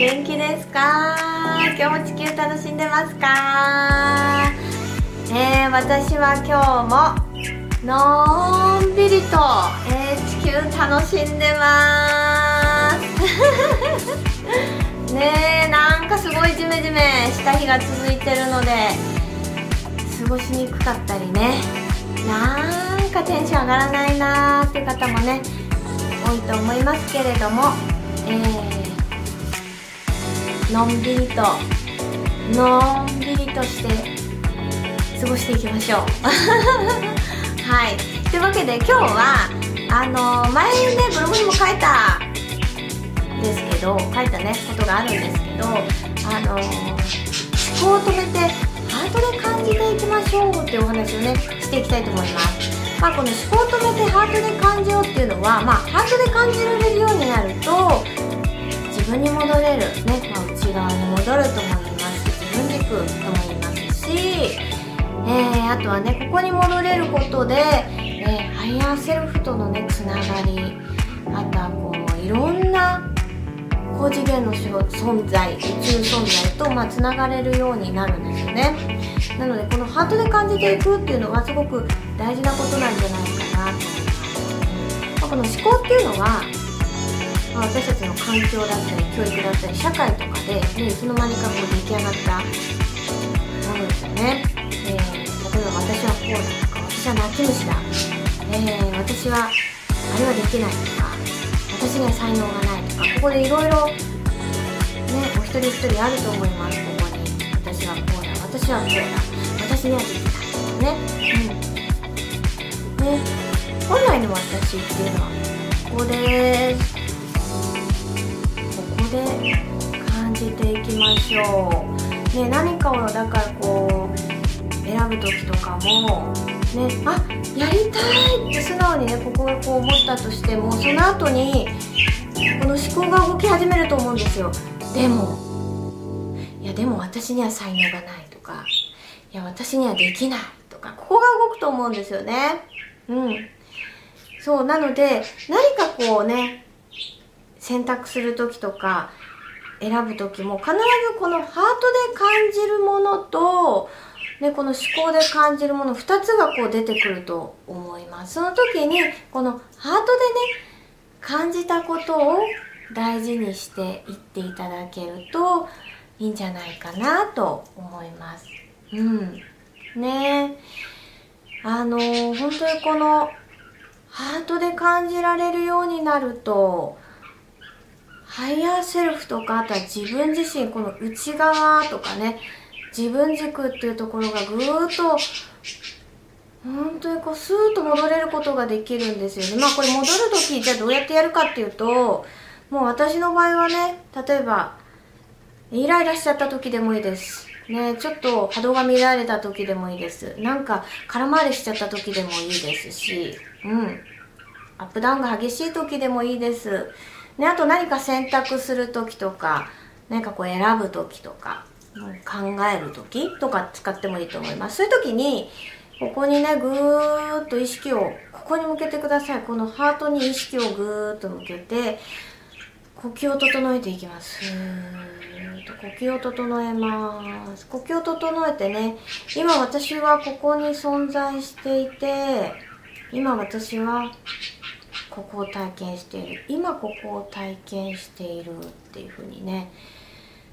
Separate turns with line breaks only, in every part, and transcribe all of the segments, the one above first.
元気ですか？今日も地球楽しんでますか？えー、私は今日ものんびりと、えー、地球楽しんでます。ねえなんかすごいジメジメした日が続いてるので過ごしにくかったりね。なんかテンション上がらないなーって方もね多いと思いますけれども、えー、のんびりとのんびりとして過ごしていきましょう。はい。というわけで今日はあの前ねブログにも書いたんですけど書いたねことがあるんですけどあの思考を止めてハートで感じていきましょうっていうお話をねしていきたいと思います。まあ、この思考を止めてハートで感じようっていうのは、まあ、ハートで感じられるようになると自分に戻れる、ねまあ、内側に戻るとも言います。自分軸とも言いますし、えー、あとはねここに戻れることで、えー、ハイヤーセルフとのねつながりあとはこういろんな高次元の存在宇宙存在と、まあ、つながれるようになるんですよね。なのでこのハートで感じていくっていうのはすごく大事なことなんじゃないかなと思います、まあ、この思考っていうのは、私たちの環境だったり教育だったり社会とで、いつの間にかこう出来上がったものですよね、えー、例えば私はこうだとか私は泣き虫だ、えー、私はあれはできないとか私には才能がないとかここでいろいろねお一人一人あると思います。ここに私はこうだ私はこうだ私にはできないね。うん。ね。本来の私っていうのはここでここで感じていきましょう。ね何かをだからこう選ぶ時とかもねあやりたいって素直にねここがこう思ったとしてもその後にこの思考が動き始めると思うんですよ。でもいやでも私には才能がないとかいや私にはできないとかここが動くと思うんですよね。うん。そうなので何かこうね選択する時とか選ぶ時も必ずこのハートで感じるものと、ね、この思考で感じるもの2つがこう出てくると思います。その時にこのハートでね感じたことを大事にしていっていただけるといいんじゃないかなと思います。うん。ね。あの、本当にこのハートで感じられるようになるとハイヤーセルフとかあとは自分自身この内側とかね自分軸っていうところがぐーっと本当にこうスーッと戻れることができるんですよねまあこれ戻る時じゃあどうやってやるかっていうともう私の場合はね例えばイライラしちゃった時でもいいですね、ちょっと波動が乱れた時でもいいです。なんか空回りしちゃった時でもいいですし、うん。アップダウンが激しい時でもいいです。ね、あと何か選択する時とか、何かこう選ぶ時とか、考える時とか使ってもいいと思います。そういう時に、ここにね、ぐーっと意識を、ここに向けてください。このハートに意識をぐーっと向けて、呼吸を整えていきます。と呼吸を整えます呼吸を整えてね今私はここに存在していて今私はここを体験している。今ここを体験しているっていう風にね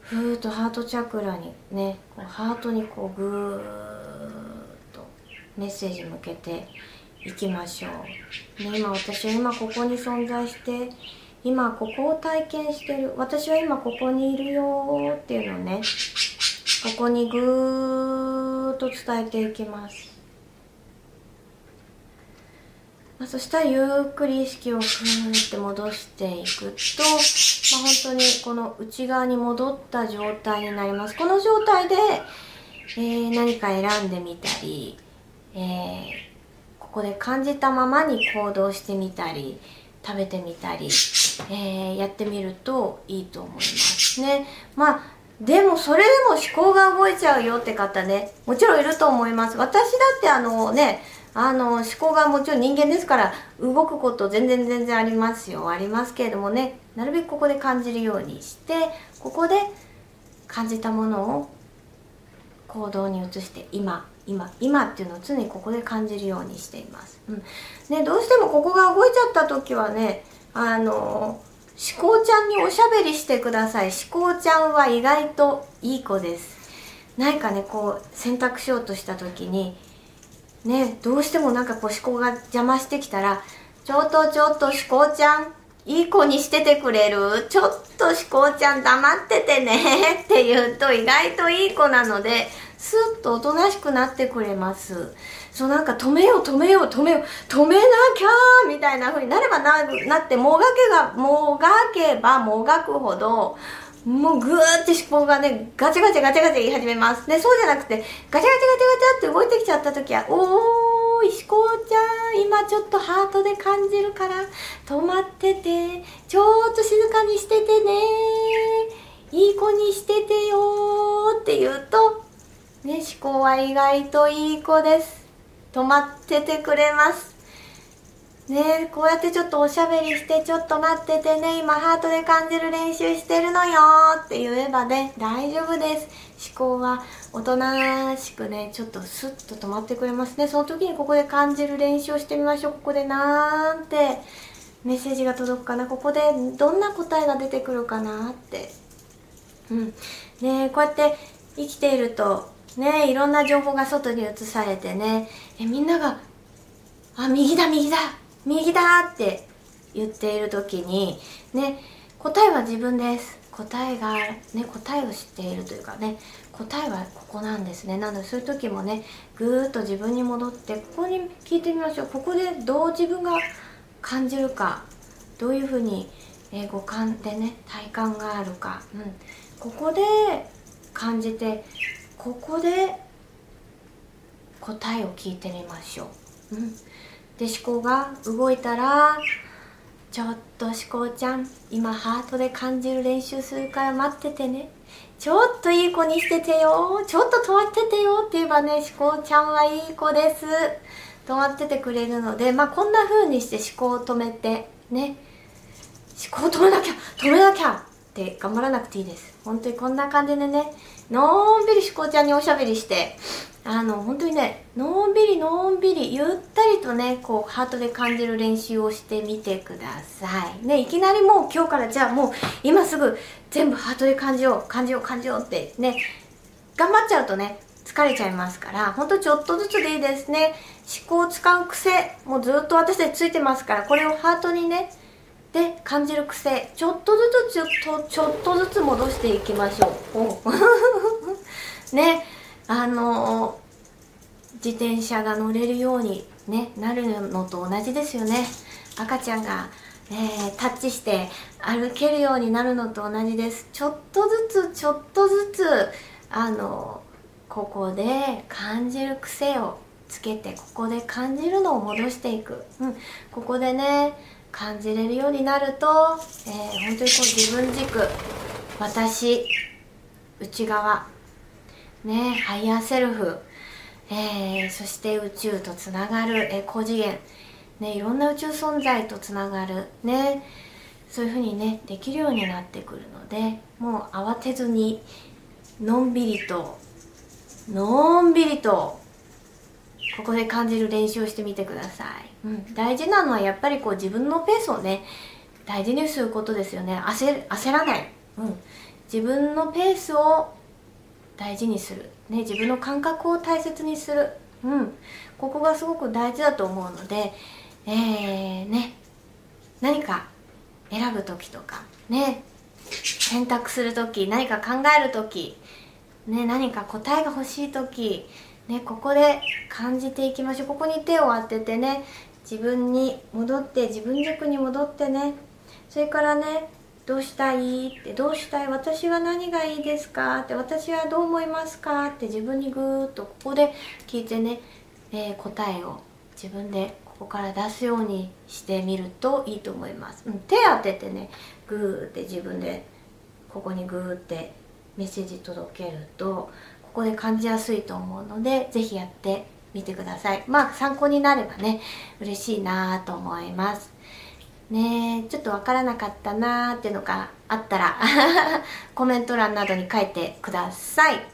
ふーっとハートチャクラにねこうハートにこうぐーっとメッセージ向けていきましょう、ね、今私は今ここに存在して今ここを体験してる。私は今ここにいるよっていうのをねここにぐーっと伝えていきます、まあ、そしたらゆっくり意識をふーって戻していくと、まあ、本当にこの内側に戻った状態になりますこの状態で、えー、何か選んでみたり、えー、ここで感じたままに行動してみたり食べてみたり、えー、やってみるといいと思いますね。まあでもそれでも思考が動いちゃうよって方ね、もちろんいると思います。私だってあのね、あの思考がもちろん人間ですから動くこと全然全然ありますよ。ありますけれどもねなるべくここで感じるようにしてここで感じたものを行動に移して今今今っていうのを常にここで感じるようにしています、うん。ね、どうしてもここが動いちゃった時はねあの思考ちゃんにおしゃべりしてください。思考ちゃんは意外といい子です。何かねこう選択しようとした時にねどうしてもなんかこう思考が邪魔してきたらちょっとちょっと思考ちゃんいい子にしててくれる？ちょっと思考ちゃん黙っててね って言うと意外といい子なのでスッとおとなしくなってくれます。そうなんか止めよう止めよう止めよう止めなきゃみたいな風になればななってもがけがもがけばもがくほどもうぐーって思考がねガチャガチャガチャガチャ言い始めます。でそうじゃなくてガチャガチャガチャガチャって動いてきちゃった時はおーい思考ちゃん今ちょっとハートで感じるから止まっててちょっと静かにしててねいい子にしててよって言うとね思考は意外といい子です。止まっててくれます。ねこうやってちょっとおしゃべりしてちょっと待っててね今ハートで感じる練習してるのよって言えばね大丈夫です。思考はおとなしくねちょっとスッと止まってくれますね。その時にここで感じる練習をしてみましょう。ここでなんてメッセージが届くかな。ここでどんな答えが出てくるかなって。うん。ねこうやって生きているとねいろんな情報が外に移されてねえみんなが「あ右だ右だ右だって言っている時にね答えは自分です。答えがね答えを知っているというかね答えはここなんですね。なのでそういう時もねぐーっと自分に戻ってここに聞いてみましょう。ここでどう自分が感じるかどういうふうに、えー、五感でね体感があるか、うん、ここで感じてここで答えを聞いてみましょう、うん、で思考が動いたらちょっと思考ちゃん今ハートで感じる練習するから待っててね。ちょっといい子にしててよ。ちょっと止まっててよって言えばね思考ちゃんはいい子です。止まっててくれるのでまあこんな風にして思考を止めてね。思考止めなきゃ止めなきゃって頑張らなくていいです。本当にこんな感じでね。のんびり思考ちゃんにおしゃべりして。あの本当にねのんびりのんびりゆったりとねこうハートで感じる練習をしてみてください。ねいきなりもう今日からじゃあもう今すぐ全部ハートで感じよう感じよう感じようってね頑張っちゃうとね疲れちゃいますからほんとちょっとずつでいいですね。思考を使う癖もうずっと私たちついてますからこれをハートにねで感じる癖。ちょっとずつちょっとちょっとずつ戻していきましょう。ね。あの自転車が乗れるように、ね、なるのと同じですよね。赤ちゃんが、えー、タッチして歩けるようになるのと同じです。ちょっとずつちょっとずつあのここで感じる癖をつけてここで感じるのを戻していく、うん、ここでね感じれるようになると、えー、本当にこう自分軸私内側ねハイヤーセルフ、えー、そして宇宙とつながる、えー、高次元、ね、いろんな宇宙存在とつながるねそういうふうにねできるようになってくるのでもう慌てずにのんびりとのんびりとここで感じる練習をしてみてください、うん、大事なのはやっぱりこう自分のペースをね大事にすることですよね。焦焦らない、うん、自分のペースを大事にする、ね、自分の感覚を大切にする、うん、ここがすごく大事だと思うので、えー、ね、何か選ぶ時とか、ね、選択する時何か考える時、ね、何か答えが欲しい時、ね、ここで感じていきましょう。ここに手を当ててね自分に戻って自分軸に戻ってね。それからねどうしたいってどうしたい？私は何がいいですかって私はどう思いますかって自分にぐーっとここで聞いてね、えー、答えを自分でここから出すようにしてみるといいと思います、うん、手当ててねグーって自分でここにグーってメッセージ届けるとここで感じやすいと思うので是非やってみてください。まあ参考になればね嬉しいなと思います。ねちょっとわからなかったなーっていうのがあったら コメント欄などに書いてください。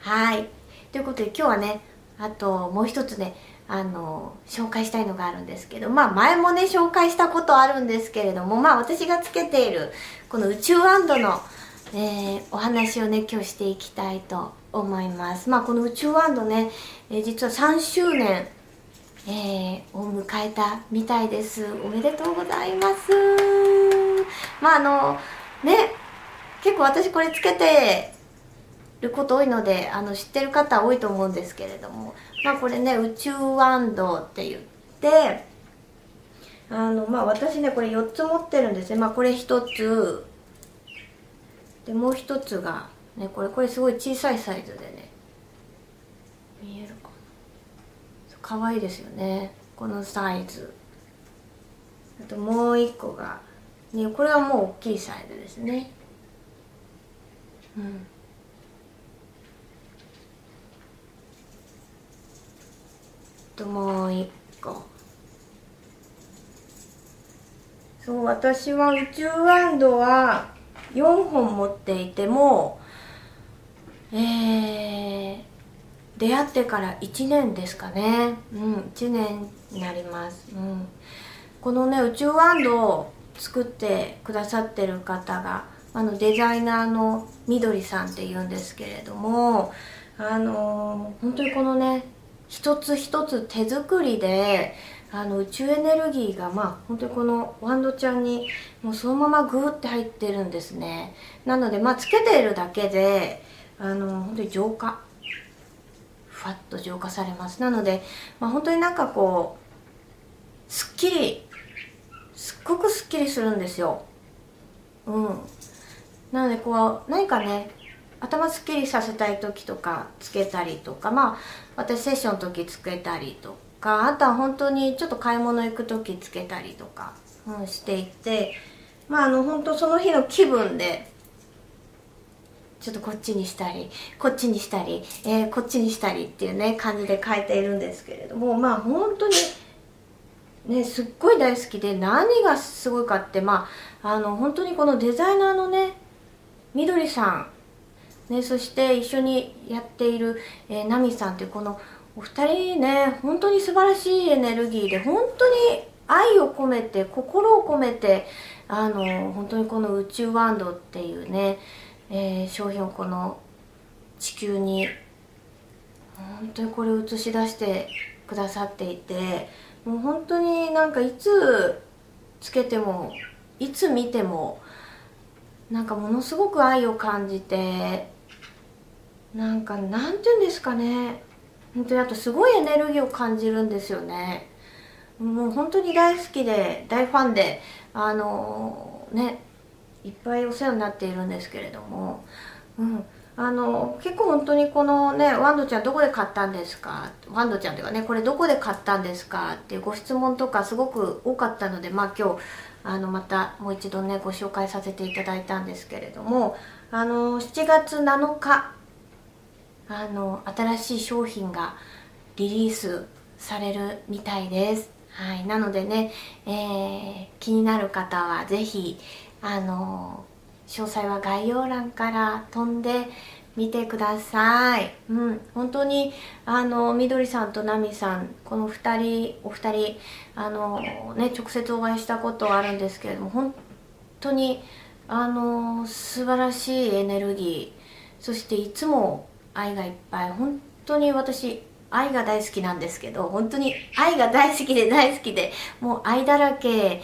はい。ということで今日はねあともう一つねあの紹介したいのがあるんですけどまあ前もね紹介したことあるんですけれどもまあ私がつけているこの宇宙ワンドの、えー、お話をね今日していきたいと思います。まあこの宇宙ワンドね、えー、実は3周年えー、を迎えたみたいです。おめでとうございます。まああのね結構私これつけてること多いのであの知ってる方多いと思うんですけれどもまあこれね宇宙ワンドって言ってあのまあ私ねこれ4つ持ってるんですね。まあこれ1つ。でもう1つがねこれこれすごい小さいサイズでね。見えるかな。可愛いですよね。このサイズ。あともう1個がねこれはもう大きいサイズですね。うん。ともう一個。そう私は宇宙ワンドは4本持っていてもえー、出会ってから1年ですかね。うん1年になります、うん、このね宇宙ワンドを作ってくださってる方があのデザイナーのみどりさんっていうんですけれどもあのー、本当にこのね一つ一つ手作りであの宇宙エネルギーがまあ本当にこのワンドちゃんにもうそのままグーって入ってるんですね。なのでまあつけているだけであの本当に浄化。ふわっと浄化されます。なので、まあ、本当になんかこうすっきりすっごくすっきりするんですよ。うん。なのでこう何かね頭すっきりさせたい時とかつけたりとかまあ私セッションの時つけたりとかあとは本当にちょっと買い物行く時つけたりとか、うん、していてまああの本当その日の気分でちょっとこっちにしたりこっちにしたり、えー、こっちにしたりっていうね感じで変えているんですけれどもまあ本当にねすっごい大好きで何がすごいかってまああの本当にこのデザイナーのねみどりさんね、そして一緒にやっている、えー、ナミさんというこのお二人ね本当に素晴らしいエネルギーで本当に愛を込めて心を込めてあの本当にこの宇宙ワンドっていうね、えー、商品をこの地球に本当にこれ映し出してくださっていてもう本当になんかいつつけてもいつ見てもなんかものすごく愛を感じてなんかなんて言うんですかね。本当にあとすごいエネルギーを感じるんですよね。もう本当に大好きで大ファンであのねいっぱいお世話になっているんですけれどもうん。あの結構本当にこのねワンドちゃんどこで買ったんですか？ワンドちゃんというかねこれどこで買ったんですか？っていうご質問とかすごく多かったのでまあ今日あのまたもう一度ねご紹介させていただいたんですけれどもあの7月7日あの新しい商品がリリースされるみたいです。はい、なのでね、えー、気になる方は是非あの詳細は概要欄から飛んでみてください。うん、本当にあのみどりさんとナミさんこの2人お二人あのね直接お会いしたことはあるんですけれども本当にあの素晴らしいエネルギーそしていつも愛がいっぱい本当に私愛が大好きなんですけど本当に愛が大好きで大好きでもう愛だらけ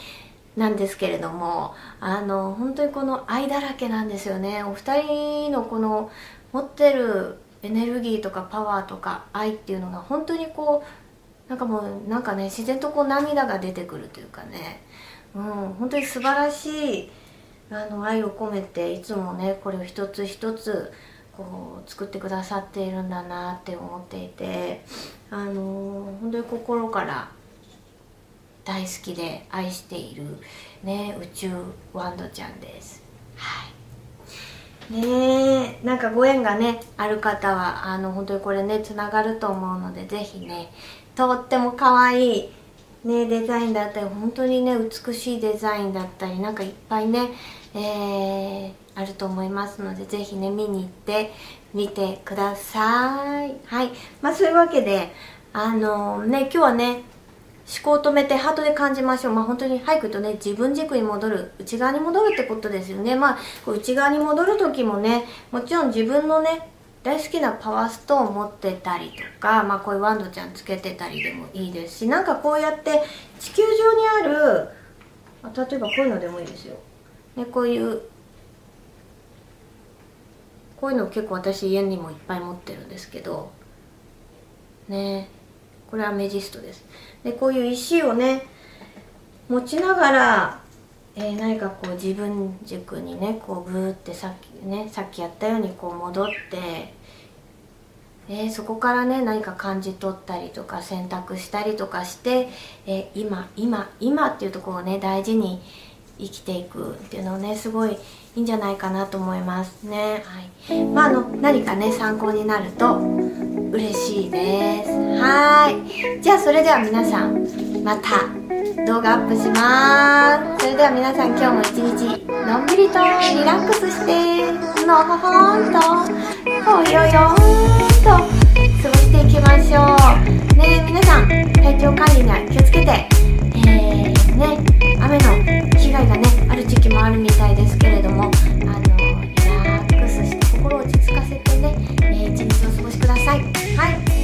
なんですけれどもあの本当にこの愛だらけなんですよね。お二人のこの持ってるエネルギーとかパワーとか愛っていうのが本当にこうなんかもうなんかね自然とこう涙が出てくるというかね。うん本当に素晴らしいあの愛を込めていつもねこれを一つ一つこう作ってくださっているんだなって思っていてあの本当に心から大好きで愛しているね宇宙ワンドちゃんです。はい。ねなんかご縁がねある方はあの本当にこれねつながると思うのでぜひねとっても可愛いねデザインだったり本当にね美しいデザインだったりなんかいっぱいね、えー、あると思いますのでぜひね見に行ってみてください。はい。まあそういうわけであのね今日はね思考を止めてハートで感じましょう。まあ本当に早くとね、自分軸に戻る、内側に戻るってことですよね。まあ、内側に戻る時もね、もちろん自分のね、大好きなパワーストーンを持ってたりとか、まあこういうワンドちゃんつけてたりでもいいですし、なんかこうやって地球上にある、例えばこういうのでもいいですよ。ね、こういう、こういうの結構私家にもいっぱい持ってるんですけど、ね、これはメジストです。でこういう石をね持ちながら、えー、何かこう自分軸にねこうブーってさっきねさっきやったようにこう戻って、えー、そこからね何か感じ取ったりとか選択したりとかして、えー、今今今っていうところをね大事に生きていくっていうのをねすごいいいんじゃないかなと思いますね。はい、まああの何かね参考になると嬉しいです。はい。じゃあそれでは皆さんまた動画アップします。それでは皆さん今日も一日のんびりとリラックスしてのほほんとほよよんと過ごしていきましょう。ね皆さん体調管理には気をつけて。えー、ね雨のがね。ある時期もあるみたいですけれども。あのリラックスして心を落ち着かせてね、えー、一日を過ごしください。はい。